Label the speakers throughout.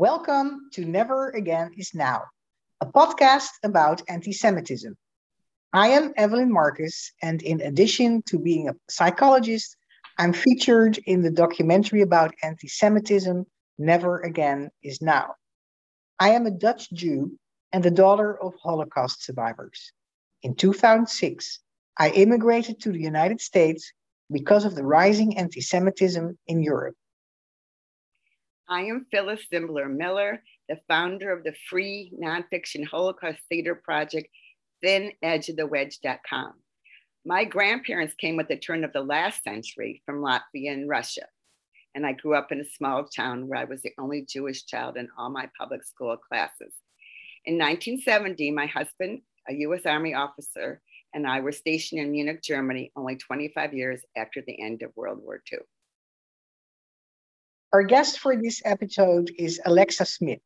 Speaker 1: Welcome to Never Again is Now, a podcast about anti Semitism. I am Evelyn Marcus, and in addition to being a psychologist, I'm featured in the documentary about anti Semitism, Never Again is Now. I am a Dutch Jew and the daughter of Holocaust survivors. In 2006, I immigrated to the United States because of the rising anti Semitism in Europe.
Speaker 2: I am Phyllis Zimbler Miller, the founder of the free nonfiction Holocaust theater project, thinedgeofthewedge.com. My grandparents came at the turn of the last century from Latvia and Russia. And I grew up in a small town where I was the only Jewish child in all my public school classes. In 1970, my husband, a US Army officer, and I were stationed in Munich, Germany, only 25 years after the end of World War II.
Speaker 1: Our guest for this episode is Alexa Smith.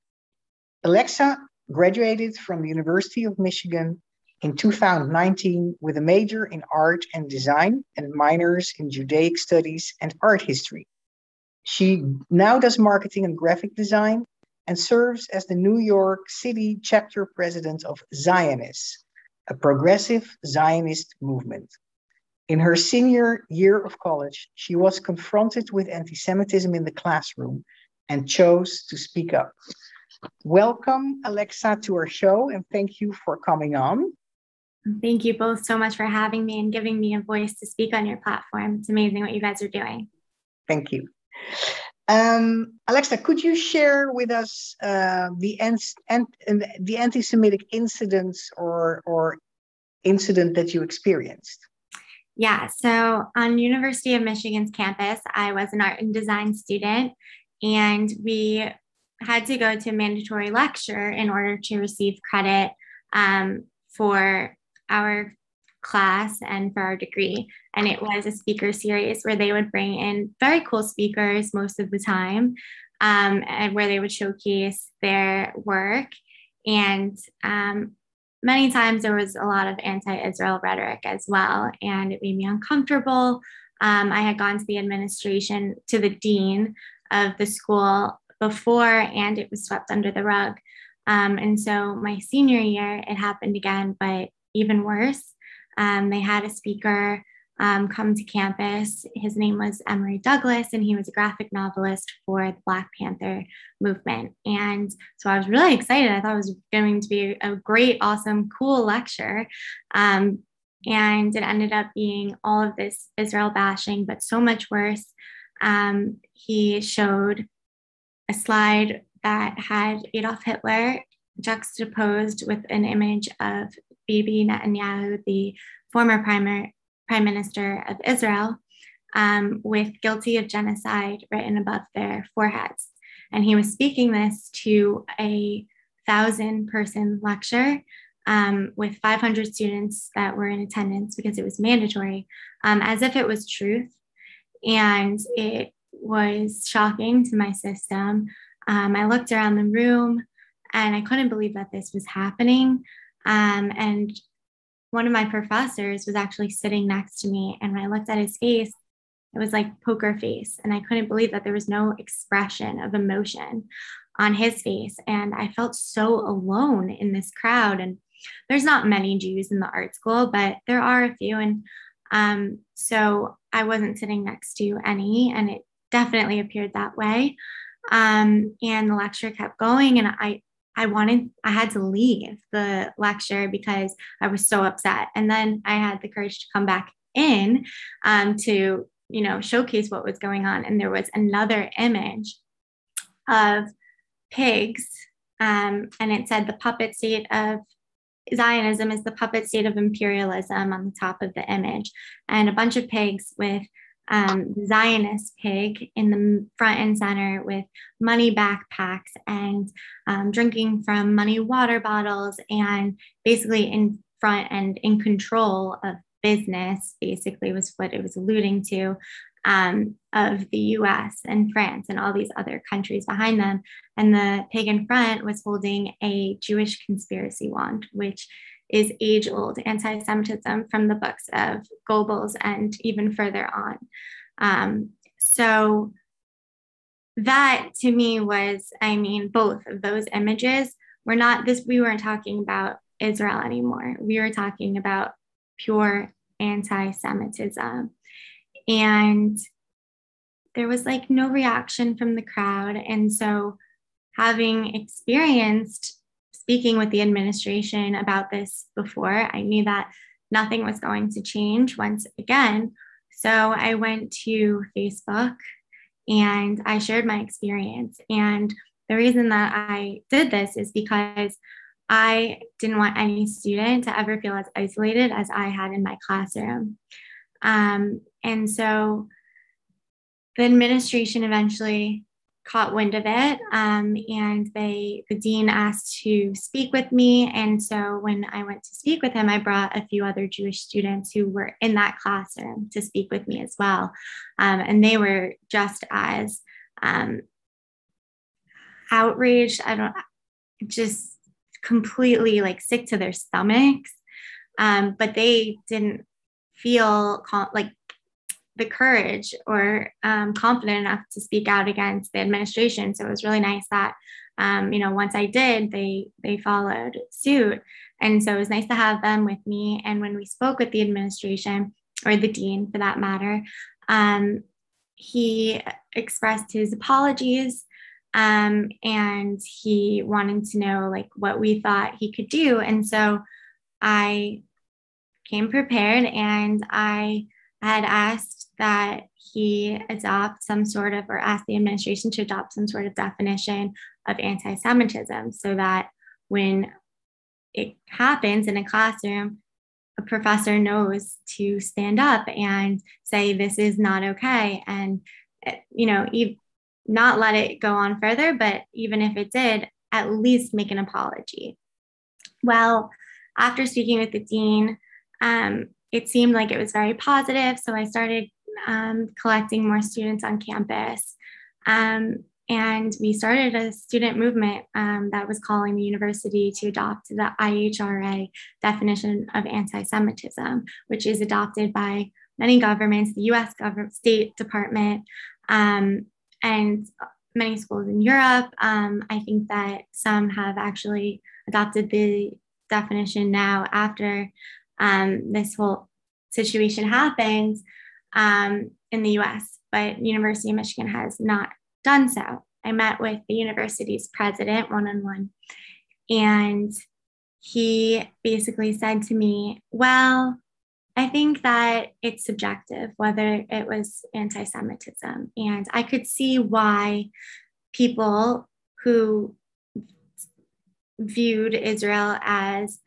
Speaker 1: Alexa graduated from the University of Michigan in 2019 with a major in art and design and minors in Judaic studies and art history. She now does marketing and graphic design and serves as the New York City chapter president of Zioness, a progressive Zionist movement. In her senior year of college, she was confronted with anti Semitism in the classroom and chose to speak up. Welcome, Alexa, to our show, and thank you for coming on.
Speaker 3: Thank you both so much for having me and giving me a voice to speak on your platform. It's amazing what you guys are doing.
Speaker 1: Thank you. Um, Alexa, could you share with us uh, the, en- en- the anti-Semitic incidents or, or incident that you experienced?
Speaker 3: Yeah, so on University of Michigan's campus, I was an art and design student, and we had to go to a mandatory lecture in order to receive credit um, for our class and for our degree. And it was a speaker series where they would bring in very cool speakers most of the time, um, and where they would showcase their work. And um, many times there was a lot of anti-Israel rhetoric as well, and it made me uncomfortable. Um, I had gone to the administration, to the dean of the school before, and it was swept under the rug. Um, and so my senior year, it happened again, but even worse. Um, they had a speaker um, come to campus. His name was Emory Douglas, and he was a graphic novelist for the Black Panther movement. And so I was really excited. I thought it was going to be a great, awesome, cool lecture. Um, and it ended up being all of this Israel bashing, but so much worse. Um, he showed a slide that had Adolf Hitler juxtaposed with an image of Bibi Netanyahu, the former prime, prime minister of Israel, um, with guilty of genocide written above their foreheads. And he was speaking this to a thousand person lecture um, with 500 students that were in attendance because it was mandatory, um, as if it was truth. And it was shocking to my system. Um, I looked around the room and I couldn't believe that this was happening. Um, and one of my professors was actually sitting next to me. And when I looked at his face, it was like poker face. And I couldn't believe that there was no expression of emotion on his face. And I felt so alone in this crowd. And there's not many Jews in the art school, but there are a few. And um, so I wasn't sitting next to any, and it definitely appeared that way. Um, and the lecture kept going, and I I wanted, I had to leave the lecture because I was so upset. And then I had the courage to come back in um, to, you know, showcase what was going on. And there was another image of pigs. Um, and it said the puppet state of Zionism is the puppet state of imperialism on the top of the image, and a bunch of pigs with um, Zionist pig in the front and center with money backpacks and um, drinking from money water bottles and basically in front and in control of business, basically, was what it was alluding to. Um, of the US and France and all these other countries behind them. And the pig in front was holding a Jewish conspiracy wand, which is age old anti Semitism from the books of Goebbels and even further on. Um, so that to me was, I mean, both of those images were not this, we weren't talking about Israel anymore. We were talking about pure anti Semitism. And there was like no reaction from the crowd. And so, having experienced speaking with the administration about this before, I knew that nothing was going to change once again. So, I went to Facebook and I shared my experience. And the reason that I did this is because I didn't want any student to ever feel as isolated as I had in my classroom. Um, and so the administration eventually caught wind of it um, and they the dean asked to speak with me. And so when i went to speak with him i brought a few other jewish students who were in that classroom to speak with me as well. Um, and they were just as um, outraged i don't just completely like sick to their stomachs. Um, but they didn't feel like the courage or um, confident enough to speak out against the administration. So it was really nice that, um, you know, once I did, they they followed suit, and so it was nice to have them with me. And when we spoke with the administration or the dean, for that matter, um, he expressed his apologies. Um, and he wanted to know like what we thought he could do. And so I came prepared and I had asked that he adopt some sort of, or ask the administration to adopt some sort of definition of anti Semitism so that when it happens in a classroom, a professor knows to stand up and say, This is not okay. And, you know, not let it go on further, but even if it did, at least make an apology. Well, after speaking with the dean, um, it seemed like it was very positive. So I started um, collecting more students on campus. Um, and we started a student movement um, that was calling the university to adopt the IHRA definition of anti Semitism, which is adopted by many governments, the US government, State Department, um, and many schools in Europe. Um, I think that some have actually adopted the definition now after um, this whole situation happens um, in the US, but University of Michigan has not done so. I met with the university's president one on one, and he basically said to me, Well, I think that it's subjective whether it was anti Semitism. And I could see why people who viewed Israel as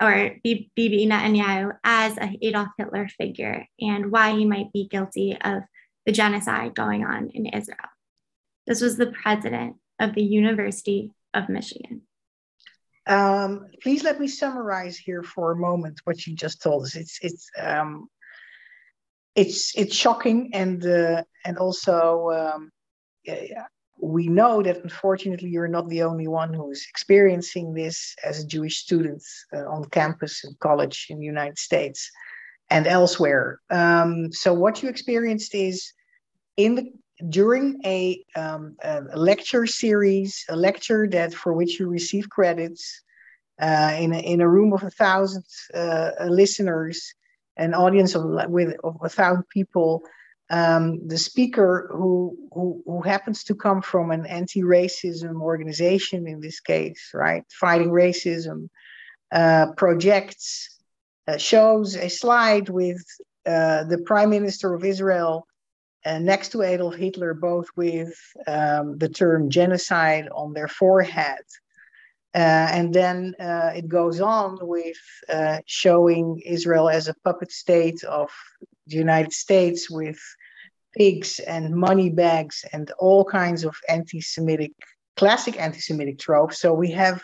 Speaker 3: or Bibi Netanyahu as a Adolf Hitler figure and why he might be guilty of the genocide going on in Israel. This was the president of the University of Michigan.
Speaker 1: Um, please let me summarize here for a moment what you just told us. It's it's um, it's it's shocking and uh, and also um, yeah, we know that unfortunately you're not the only one who is experiencing this as a Jewish student uh, on campus in college in the United States and elsewhere. Um, so what you experienced is in the during a, um, a, lecture series, a lecture that for which you receive credits uh, in a, in a room of a thousand uh, listeners, an audience of with of a thousand people um, the speaker who, who, who happens to come from an anti-racism organization in this case, right, fighting racism, uh, projects uh, shows a slide with uh, the Prime Minister of Israel uh, next to Adolf Hitler, both with um, the term genocide on their forehead. Uh, and then uh, it goes on with showing Israel as a puppet state of the United States with pigs and money bags and all kinds of anti-Semitic, classic anti-Semitic tropes. So we have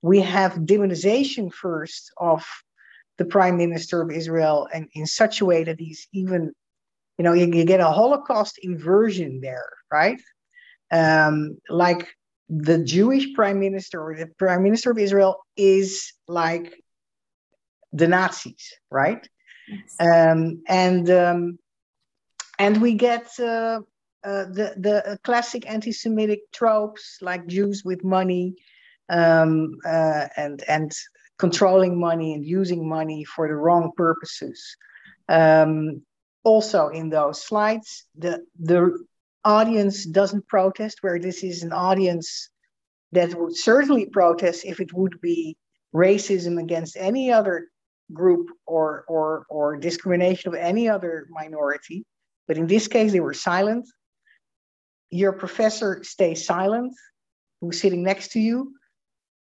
Speaker 1: we have demonization first of the prime minister of Israel and in such a way that he's even, you know, you, you get a Holocaust inversion there, right? Um, like the Jewish prime minister or the prime minister of Israel is like the Nazis, right? Um, and um, and we get uh, uh, the the classic anti-Semitic tropes like Jews with money, um, uh, and and controlling money and using money for the wrong purposes. Um, also in those slides, the the audience doesn't protest, where this is an audience that would certainly protest if it would be racism against any other group or or or discrimination of any other minority. But in this case, they were silent. Your professor stays silent, who's sitting next to you.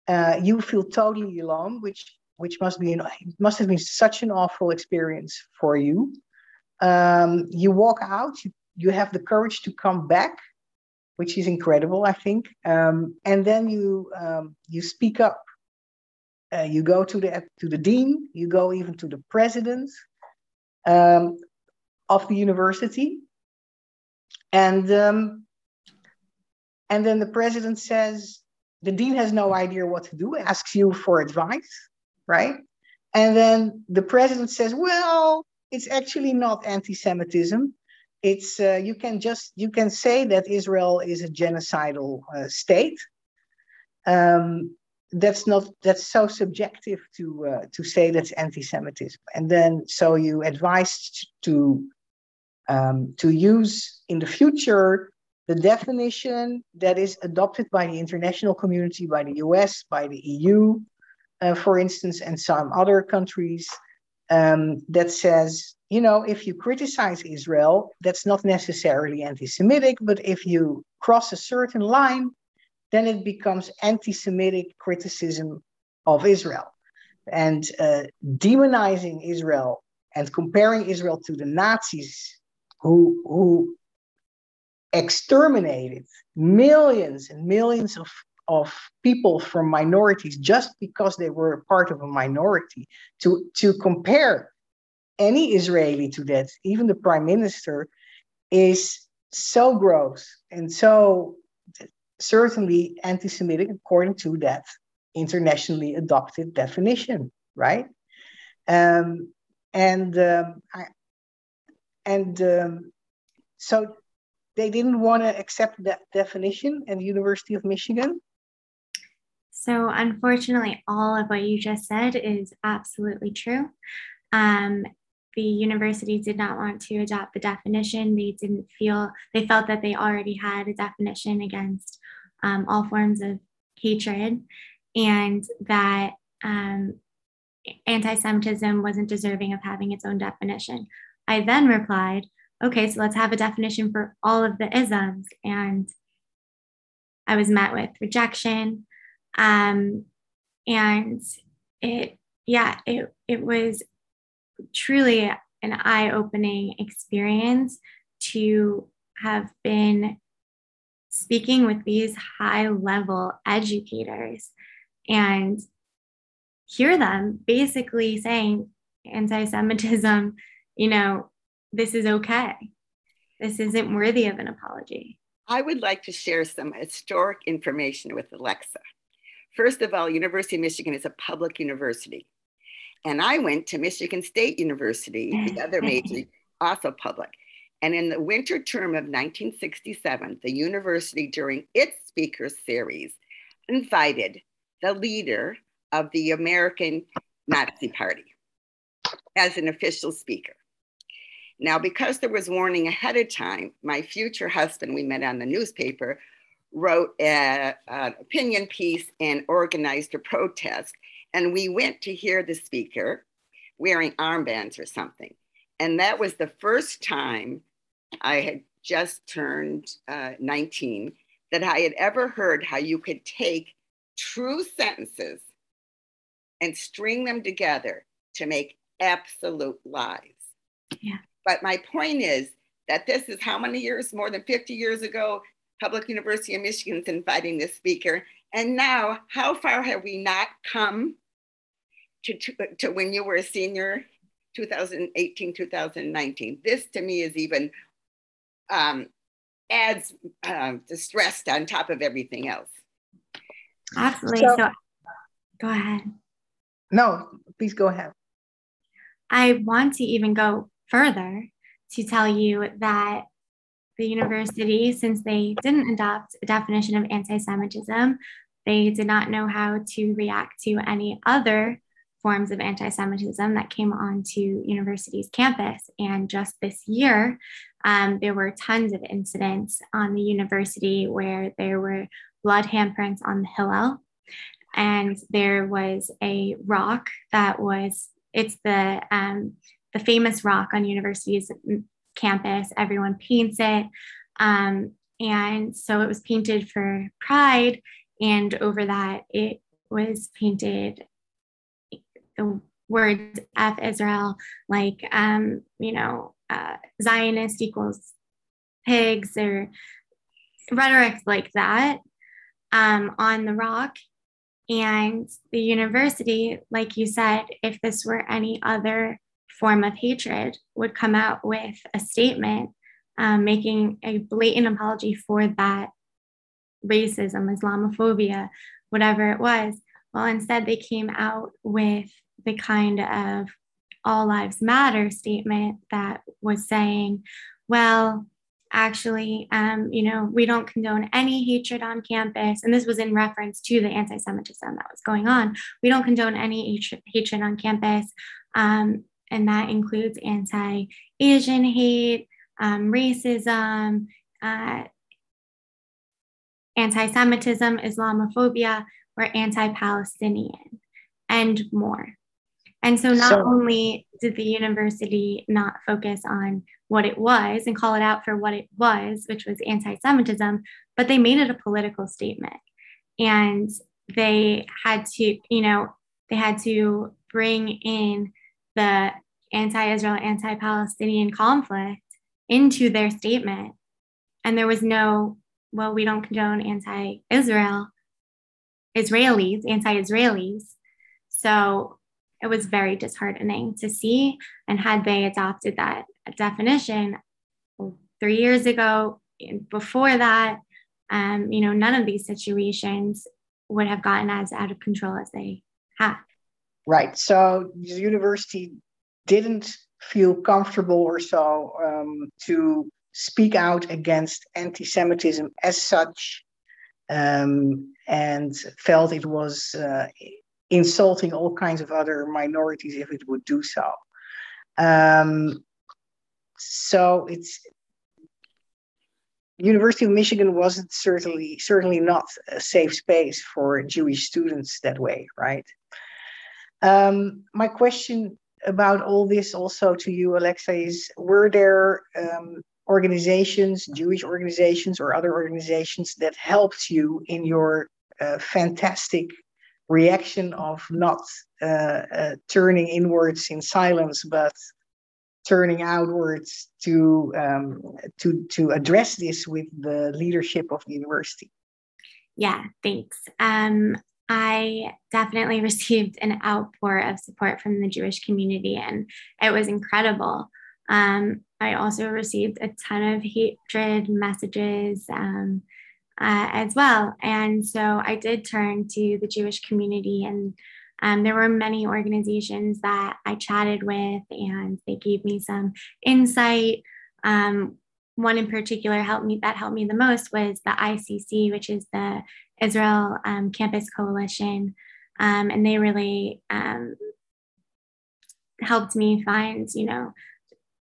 Speaker 1: Uh, you feel totally alone, which which must be an, must have been such an awful experience for you. Um, you walk out. You, you have the courage to come back, which is incredible, I think. Um, and then you um, you speak up uh, you go to the to the dean, you go even to the president um, of the university, and um, and then the president says the dean has no idea what to do, asks you for advice, right? And then the president says, well, it's actually not anti-Semitism. It's uh, you can just you can say that Israel is a genocidal uh, state. Um, that's not that's so subjective to uh, to say that's anti-Semitism. And then so you advised to um, to use in the future the definition that is adopted by the international community, by the US, by the EU, uh, for instance, and some other countries um, that says, you know, if you criticize Israel, that's not necessarily anti Semitic, but if you cross a certain line, then it becomes anti Semitic criticism of Israel. And uh, demonizing Israel and comparing Israel to the Nazis who, who exterminated millions and millions of, of people from minorities just because they were part of a minority, to, to compare any Israeli to that, even the prime minister, is so gross and so certainly anti Semitic according to that internationally adopted definition, right? Um, and um, I, and um, so they didn't want to accept that definition at the University of Michigan.
Speaker 3: So, unfortunately, all of what you just said is absolutely true. Um, the university did not want to adopt the definition. They didn't feel, they felt that they already had a definition against um, all forms of hatred and that um, anti Semitism wasn't deserving of having its own definition. I then replied, okay, so let's have a definition for all of the isms. And I was met with rejection. Um, and it, yeah, it, it was truly an eye opening experience to have been speaking with these high level educators and hear them basically saying anti Semitism, you know, this is okay. This isn't worthy of an apology.
Speaker 2: I would like to share some historic information with Alexa. First of all, University of Michigan is a public university. And I went to Michigan State University, the other major, also public. And in the winter term of 1967, the university, during its speaker series, invited the leader of the American Nazi Party as an official speaker. Now, because there was warning ahead of time, my future husband, we met on the newspaper, wrote an opinion piece and organized a protest. And we went to hear the speaker wearing armbands or something. And that was the first time I had just turned uh, 19 that I had ever heard how you could take true sentences and string them together to make absolute lies.
Speaker 3: Yeah.
Speaker 2: But my point is that this is how many years, more than 50 years ago, Public University of Michigan is inviting this speaker. And now, how far have we not come to, to, to when you were a senior, 2018, 2019? This to me is even um, adds uh, distress on top of everything else.
Speaker 3: Absolutely. So, so, go ahead.
Speaker 1: No, please go ahead.
Speaker 3: I want to even go further to tell you that the university, since they didn't adopt a definition of anti Semitism, they did not know how to react to any other forms of anti Semitism that came onto university's campus. And just this year, um, there were tons of incidents on the university where there were blood handprints on the Hillel. And there was a rock that was, it's the, um, the famous rock on university's campus. Everyone paints it. Um, and so it was painted for pride. And over that, it was painted the words F Israel, like, um, you know, uh, Zionist equals pigs or rhetoric like that um, on the rock. And the university, like you said, if this were any other form of hatred, would come out with a statement um, making a blatant apology for that racism, Islamophobia, whatever it was. Well, instead, they came out with the kind of all lives matter statement that was saying, well, actually, um, you know, we don't condone any hatred on campus. And this was in reference to the anti Semitism that was going on. We don't condone any hatred on campus. Um, and that includes anti Asian hate, um, racism, uh, anti Semitism, Islamophobia, or anti Palestinian, and more. And so not so, only did the university not focus on what it was and call it out for what it was, which was anti Semitism, but they made it a political statement. And they had to, you know, they had to bring in the anti Israel, anti Palestinian conflict into their statement. And there was no, well, we don't condone anti Israel, Israelis, anti Israelis. So it was very disheartening to see. And had they adopted that definition three years ago, before that, um, you know, none of these situations would have gotten as out of control as they have.
Speaker 1: Right. So the university didn't feel comfortable or so um, to speak out against anti Semitism as such um, and felt it was uh, insulting all kinds of other minorities if it would do so. Um, so it's University of Michigan wasn't certainly certainly not a safe space for Jewish students that way, right? Um, my question about all this also to you, Alexa, is were there um, organizations, Jewish organizations or other organizations that helped you in your uh, fantastic reaction of not uh, uh, turning inwards in silence, but turning outwards to um, to to address this with the leadership of the university.
Speaker 3: Yeah, thanks. Um, I definitely received an outpour of support from the Jewish community, and it was incredible. Um, I also received a ton of hatred messages. Um, uh, as well. And so I did turn to the Jewish community, and um, there were many organizations that I chatted with, and they gave me some insight. Um, one in particular helped me that helped me the most was the ICC, which is the Israel um, Campus Coalition, um, and they really um, helped me find, you know,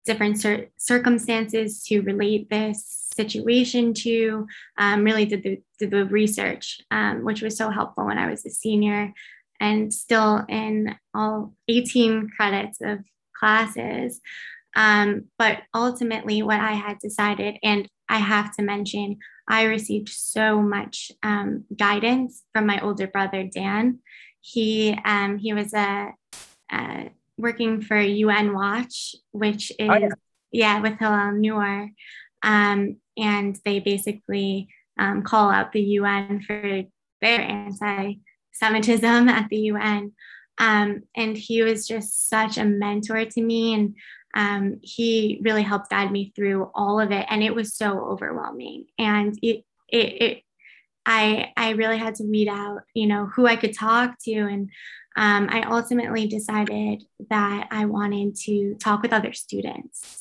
Speaker 3: different cir- circumstances to relate this situation to, um, really did the, did the research, um, which was so helpful when I was a senior and still in all 18 credits of classes. Um, but ultimately, what I had decided, and I have to mention, I received so much um, guidance from my older brother, Dan. He, um, he was a, a working for UN Watch, which is, oh, yeah. yeah. with Hillel Neuer. Um, and they basically um, call out the UN for their anti Semitism at the UN. Um, and he was just such a mentor to me. And um, he really helped guide me through all of it. And it was so overwhelming. And it, it, it I, I really had to weed out, you know, who I could talk to. And um, I ultimately decided that I wanted to talk with other students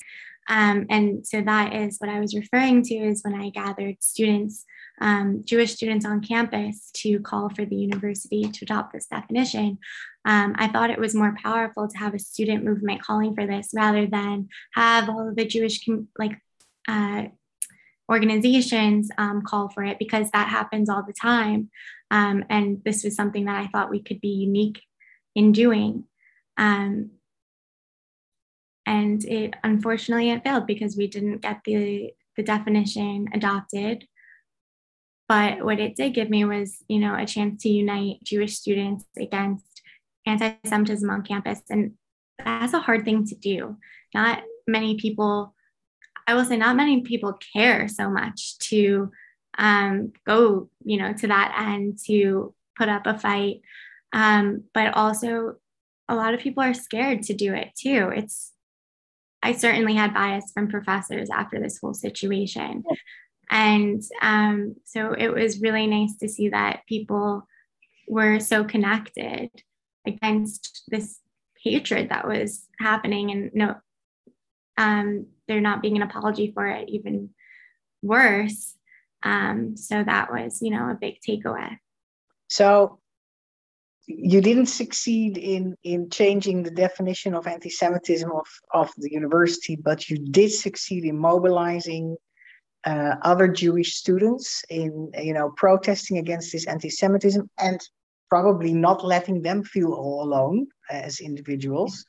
Speaker 3: Um, and so that is what I was referring to is when I gathered students, um, Jewish students on campus to call for the university to adopt this definition. Um, I thought it was more powerful to have a student movement calling for this rather than have all of the Jewish like uh, organizations um, call for it because that happens all the time. Um, and this was something that I thought we could be unique in doing. Um, and it unfortunately it failed because we didn't get the the definition adopted but what it did give me was you know a chance to unite jewish students against anti-semitism on campus. And that's a hard thing to do. Not many people i will say not many people care so much to um, go you know to that end to put up a fight. Um, but also a lot of people are scared to do it too. It's I certainly had bias from professors after this whole situation. And um, so it was really nice to see that people were so connected against this hatred that was happening and no um, there not being an apology for it even worse. Um, so that was you know a big takeaway.
Speaker 1: So you didn't succeed in in changing the definition of anti-Semitism of, of the university, but you did succeed in mobilizing uh, other Jewish students in you know protesting against this anti-Semitism and probably not letting them feel all alone as individuals.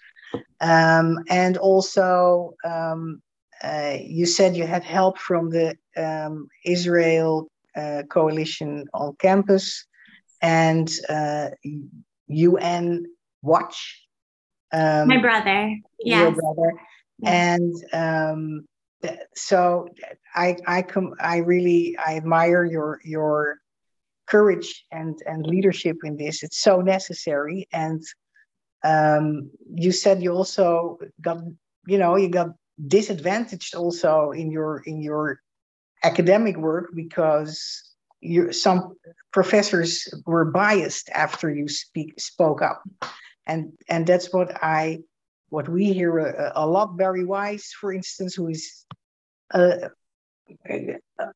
Speaker 1: Um, and also, um, uh, you said you had help from the um, Israel uh, coalition on campus and uh, UN Watch.
Speaker 3: Um, My brother, yeah,
Speaker 1: your brother, and um, so I I come I really I admire your your courage and and leadership in this. It's so necessary. And um, you said you also got you know you got disadvantaged also in your in your academic work because you some professors were biased after you speak spoke up and and that's what i what we hear a, a lot Bari Weiss for instance who is a,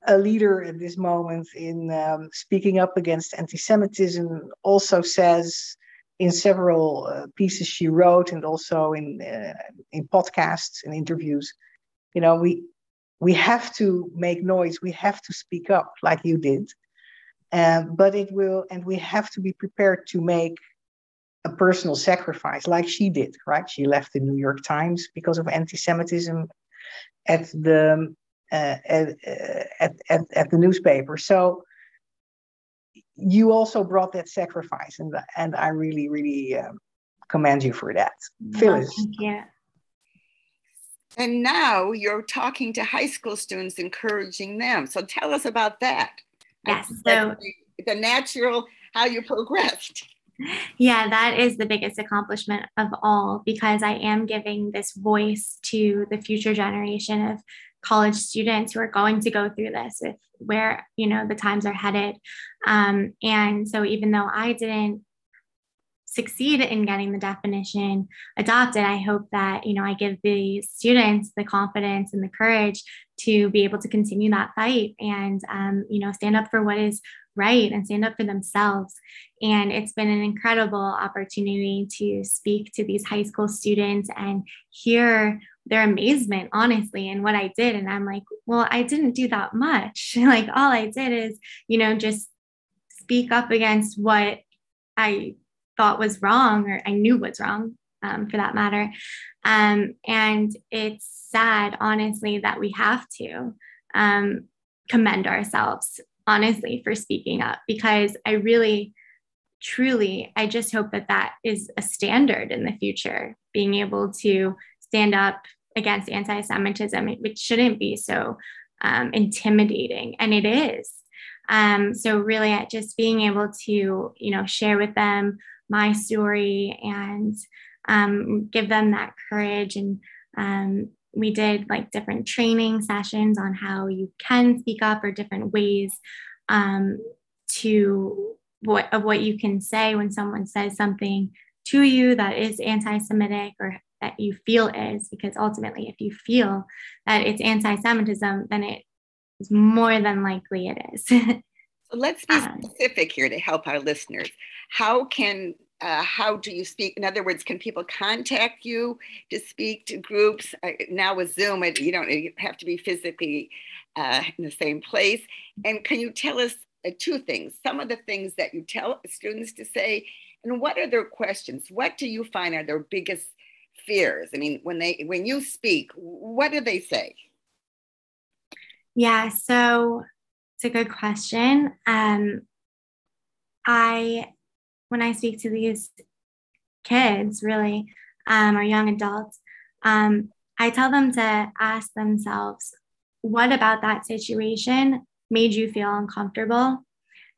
Speaker 1: a leader at this moment in um, speaking up against anti-semitism also says in several uh, pieces she wrote and also in uh, in podcasts and interviews you know we we have to make noise. We have to speak up like you did. Um, but it will and we have to be prepared to make a personal sacrifice like she did right? She left the new york times because of anti-semitism at the uh, at, at, at, at the newspaper so you also brought that sacrifice and and i really really um, commend you for that phyllis
Speaker 3: yeah
Speaker 2: and now you're talking to high school students, encouraging them. So tell us about that.
Speaker 3: Yes. So
Speaker 2: the natural, how you progressed.
Speaker 3: Yeah, that is the biggest accomplishment of all because I am giving this voice to the future generation of college students who are going to go through this with where you know the times are headed um, and so even though i didn't succeed in getting the definition adopted, I hope that, you know, I give the students the confidence and the courage to be able to continue that fight and, um, you know, stand up for what is right and stand up for themselves. And it's been an incredible opportunity to speak to these high school students and hear their amazement, honestly, in what I did. And I'm like, well, I didn't do that much. like, all I did is, you know, just speak up against what I thought was wrong or I knew was wrong um, for that matter. Um, and it's sad, honestly, that we have to um, commend ourselves, honestly, for speaking up because I really, truly, I just hope that that is a standard in the future, being able to stand up against anti Semitism, which shouldn't be so um, intimidating. And it is. Um, so really just being able to, you know, share with them my story and um, give them that courage. And um, we did like different training sessions on how you can speak up or different ways um, to what of what you can say when someone says something to you that is anti-Semitic or that you feel is, because ultimately, if you feel that it's anti Semitism, then it is more than likely it is. so
Speaker 2: let's be um, specific here to help our listeners. How can uh, how do you speak? In other words, can people contact you to speak to groups? Uh, now with Zoom, it, you don't you have to be physically uh, in the same place. And can you tell us uh, two things? Some of the things that you tell students to say, and what are their questions? What do you find are their biggest fears? I mean, when they when you speak, what do they say?
Speaker 3: Yeah, so it's a good question. Um, I when I speak to these kids, really, um, or young adults, um, I tell them to ask themselves, what about that situation made you feel uncomfortable?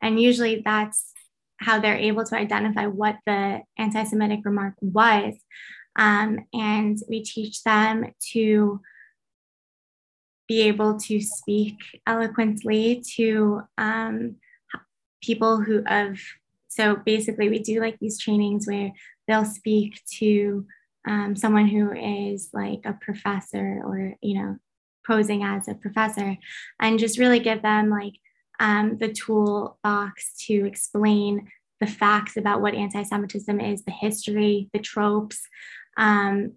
Speaker 3: And usually that's how they're able to identify what the anti Semitic remark was. Um, and we teach them to be able to speak eloquently to um, people who have so basically we do like these trainings where they'll speak to um, someone who is like a professor or you know posing as a professor and just really give them like um, the toolbox to explain the facts about what anti-semitism is the history the tropes um,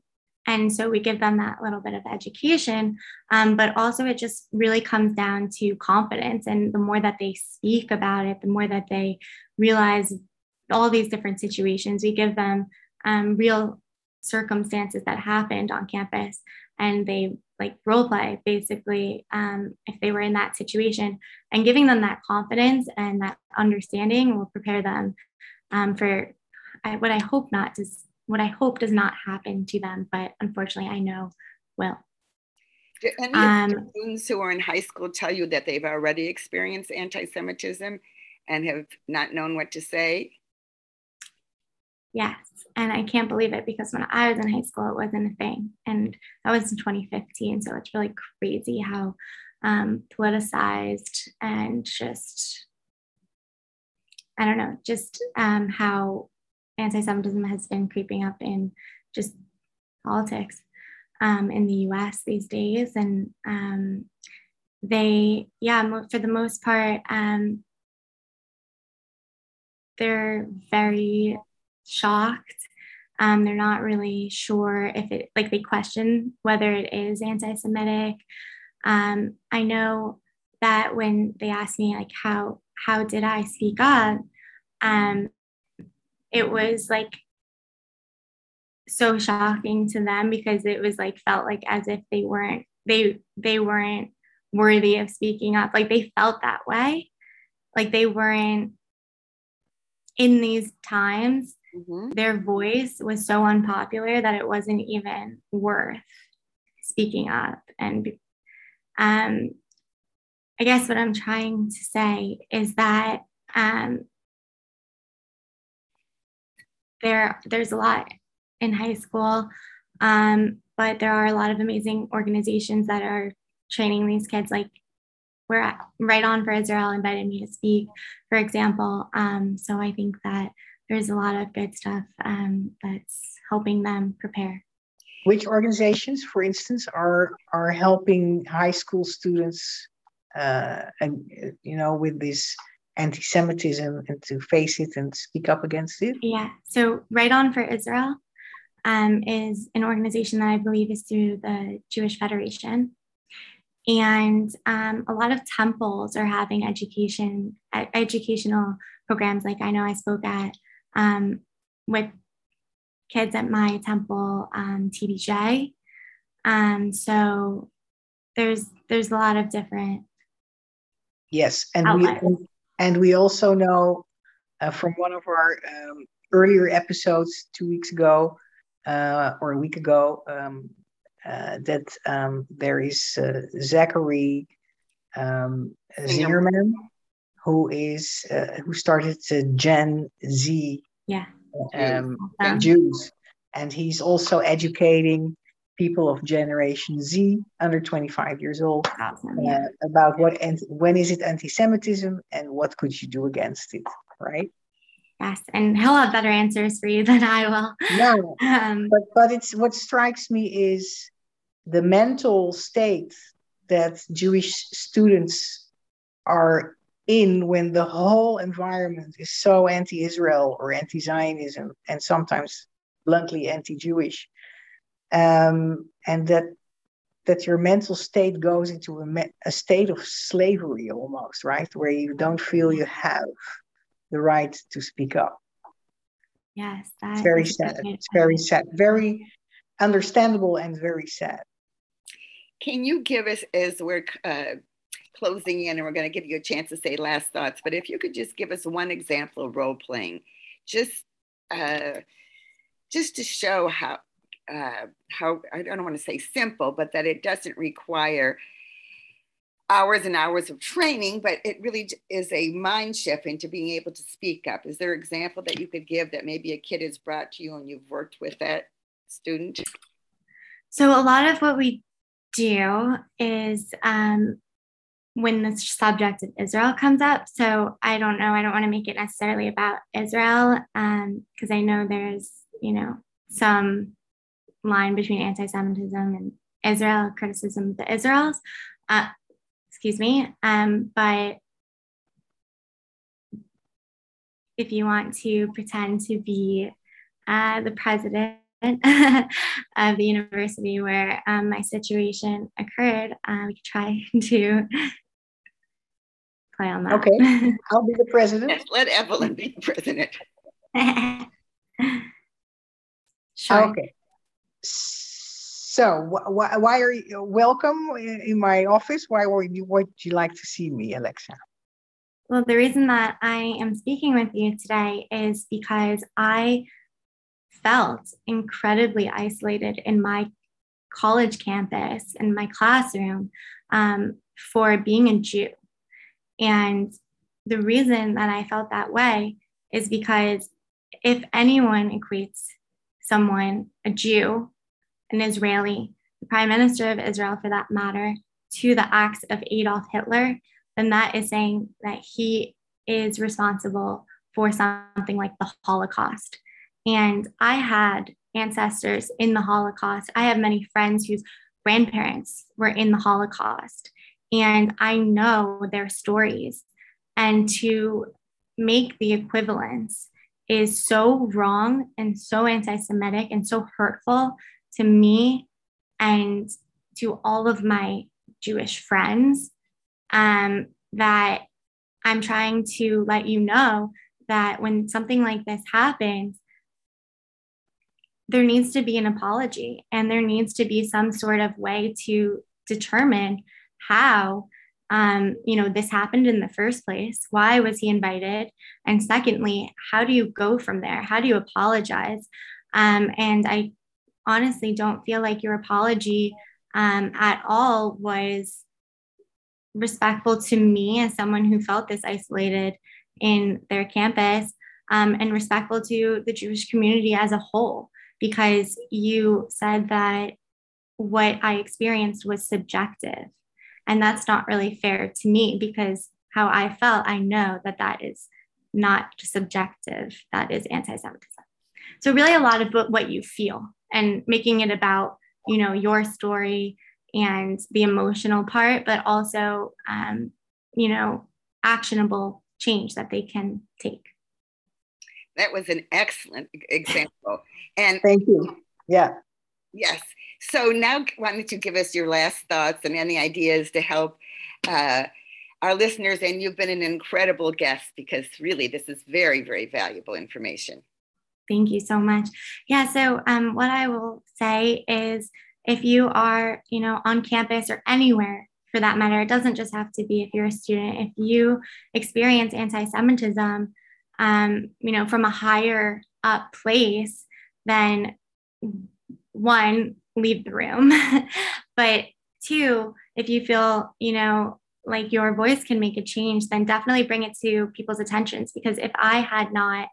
Speaker 3: and so we give them that little bit of education. Um, but also it just really comes down to confidence. And the more that they speak about it the more that they realize all these different situations we give them um, real circumstances that happened on campus and they like role play basically um, if they were in that situation. And giving them that confidence and that understanding will prepare them um, for I, what i hope not does what i hope does not happen to them but unfortunately i know will
Speaker 2: do any um, students who are in high school tell you that they've already experienced anti-semitism and have not known what to say
Speaker 3: Yes. And I can't believe it because when I was in high school, it wasn't a thing. And that was in 2015. So it's really crazy how um, politicized and just, I don't know, just um, how anti Semitism has been creeping up in just politics um, in the US these days. And um, they, yeah, for the most part, um, they're very shocked. Um, they're not really sure if it, like, they question whether it is anti Semitic. Um, I know that when they asked me, like, how, how did I speak up? Um, it was like so shocking to them because it was like felt like as if they weren't they they weren't worthy of speaking up like they felt that way like they weren't in these times mm-hmm. their voice was so unpopular that it wasn't even worth speaking up. And um, I guess what I'm trying to say is that um, there there's a lot in high school, um, but there are a lot of amazing organizations that are training these kids. Like we're Write On for Israel invited me to speak, for example. Um, so I think that there's a lot of good stuff um, that's helping them prepare.
Speaker 1: Which organizations, for instance, are are helping high school students, uh, and you know, with this anti-Semitism and to face it and speak up against it?
Speaker 3: Yeah. So, Write On for Israel um, is an organization that I believe is through the Jewish Federation. And um, a lot of temples are having education, educational programs. Like I know I spoke at um, with kids at my temple um, TBJ. Um, so there's there's a lot of different
Speaker 1: yes, and outlets. we and we also know uh, from one of our um, earlier episodes two weeks ago uh, or a week ago um, uh, that um, there is uh, Zachary um, Zingerman who is uh, who started the Gen Z
Speaker 3: yeah.
Speaker 1: um, awesome. Jews, and he's also educating people of Generation Z under 25 years old awesome, uh, about what and when is it anti-Semitism and what could you do against it, right?
Speaker 3: Yes, and he'll have better answers for you than I will.
Speaker 1: No, um, but but it's what strikes me is the mental state that Jewish students are in when the whole environment is so anti-Israel or anti-Zionism and sometimes bluntly anti-Jewish, um, and that that your mental state goes into a, me- a state of slavery almost, right, where you don't feel you have the right to speak up.
Speaker 3: Yes,
Speaker 1: that's very sad. It's very sad. Very understandable and very sad.
Speaker 2: Can you give us, as we're uh, closing in, and we're going to give you a chance to say last thoughts, but if you could just give us one example of role playing, just uh, just to show how uh, how I don't want to say simple, but that it doesn't require hours and hours of training, but it really is a mind shift into being able to speak up. Is there an example that you could give that maybe a kid has brought to you and you've worked with that student?
Speaker 3: So a lot of what we do is um, when the subject of Israel comes up. So I don't know, I don't want to make it necessarily about Israel because um, I know there's, you know, some line between anti-Semitism and Israel, criticism of the Israels. Uh, excuse me. Um, but if you want to pretend to be uh, the president of the university where um, my situation occurred, uh, we could try to play on that.
Speaker 1: Okay, I'll be the president.
Speaker 2: Let Evelyn be the president.
Speaker 1: sure. Okay. So, wh- why are you welcome in my office? Why would you, would you like to see me, Alexa?
Speaker 3: Well, the reason that I am speaking with you today is because I felt incredibly isolated in my college campus and my classroom um, for being a Jew. And the reason that I felt that way is because if anyone equates someone, a Jew, an Israeli, the prime minister of Israel for that matter, to the acts of Adolf Hitler, then that is saying that he is responsible for something like the Holocaust. And I had ancestors in the Holocaust. I have many friends whose grandparents were in the Holocaust, and I know their stories. And to make the equivalence is so wrong and so anti Semitic and so hurtful to me and to all of my Jewish friends um, that I'm trying to let you know that when something like this happens, there needs to be an apology and there needs to be some sort of way to determine how um, you know this happened in the first place why was he invited and secondly how do you go from there? How do you apologize? Um, and i honestly don't feel like your apology um, at all was respectful to me as someone who felt this isolated in their campus um, and respectful to the Jewish community as a whole, because you said that what I experienced was subjective. And that's not really fair to me because how I felt, I know that that is not subjective, that is anti Semitism. So, really, a lot of what you feel and making it about you know your story and the emotional part but also um, you know actionable change that they can take.
Speaker 2: That was an excellent example. And
Speaker 1: thank you. Yeah.
Speaker 2: Yes. So now why don't you give us your last thoughts and any ideas to help uh, our listeners? And you've been an incredible guest because really this is very very valuable information
Speaker 3: Thank you so much. Yeah. So, um, what I will say is, if you are, you know, on campus or anywhere for that matter, it doesn't just have to be if you're a student. If you experience anti-Semitism, um, you know, from a higher up place, then one, leave the room. but two, if you feel, you know, like your voice can make a change, then definitely bring it to people's attentions. Because if I had not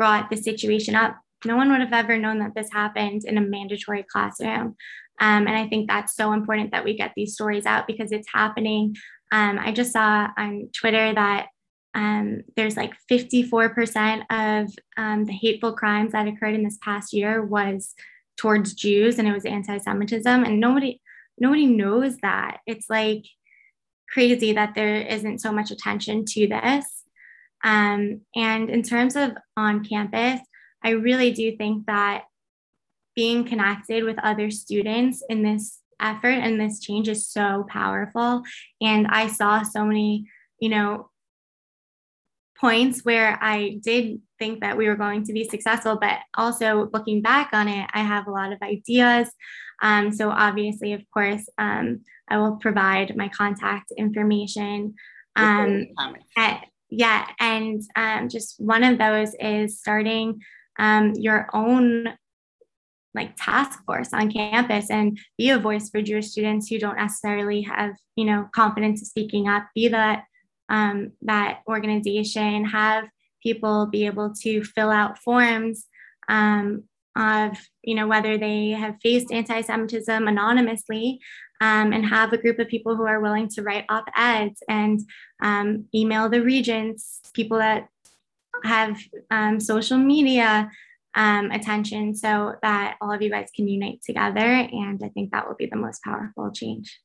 Speaker 3: brought the situation up. No one would have ever known that this happened in a mandatory classroom. Um, and I think that's so important that we get these stories out because it's happening. Um, I just saw on Twitter that um, there's like 54% of um, the hateful crimes that occurred in this past year was towards Jews and it was anti-Semitism. And nobody nobody knows that. It's like crazy that there isn't so much attention to this. Um, and in terms of on campus, I really do think that being connected with other students in this effort and this change is so powerful. And I saw so many, you know, points where I did think that we were going to be successful, but also looking back on it, I have a lot of ideas. Um, so obviously, of course, um, I will provide my contact information. Um, at, yeah, and um, just one of those is starting um, your own like task force on campus and be a voice for Jewish students who don't necessarily have, you know, confidence speaking up. Be that um, that organization. Have people be able to fill out forms um, of, you know, whether they have faced anti-Semitism anonymously, um, and have a group of people who are willing to write op-eds and um, email the regents, people that have um, social media um, attention so that all of you guys can unite together. And I think that will be the most powerful change.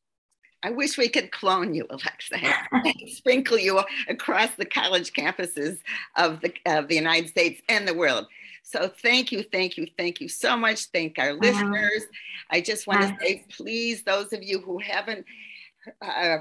Speaker 2: I wish we could clone you, Alexa, sprinkle you across the college campuses of the, of the United States and the world. So thank you, thank you, thank you so much. Thank our listeners. I just want to say, please, those of you who haven't uh,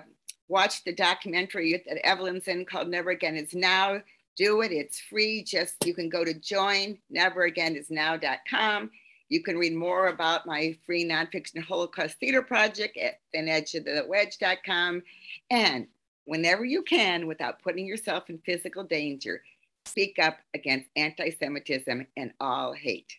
Speaker 2: watched the documentary that Evelyn's in called Never Again is Now, do it. It's free. Just you can go to join neveragainisnow.com. You can read more about my free nonfiction Holocaust theater project at thinedgeofthewedge.com. And whenever you can, without putting yourself in physical danger, speak up against anti Semitism and all hate.